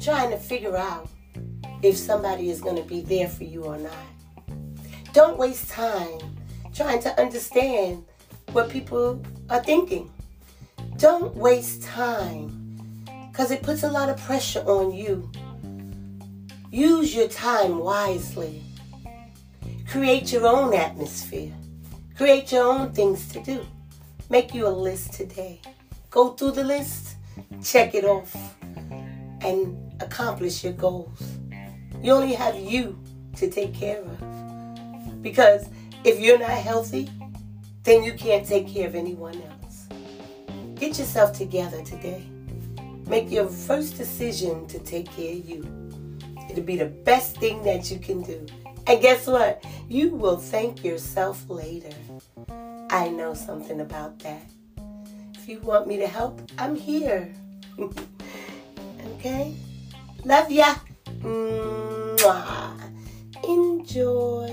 trying to figure out if somebody is going to be there for you or not. Don't waste time trying to understand what people are thinking. Don't waste time because it puts a lot of pressure on you. Use your time wisely. Create your own atmosphere. Create your own things to do. Make you a list today. Go through the list, check it off, and accomplish your goals. You only have you to take care of. Because if you're not healthy, then you can't take care of anyone else. Get yourself together today. Make your first decision to take care of you. It'll be the best thing that you can do. And guess what? You will thank yourself later. I know something about that. If you want me to help, I'm here. okay? Love ya. Mwah. Enjoy.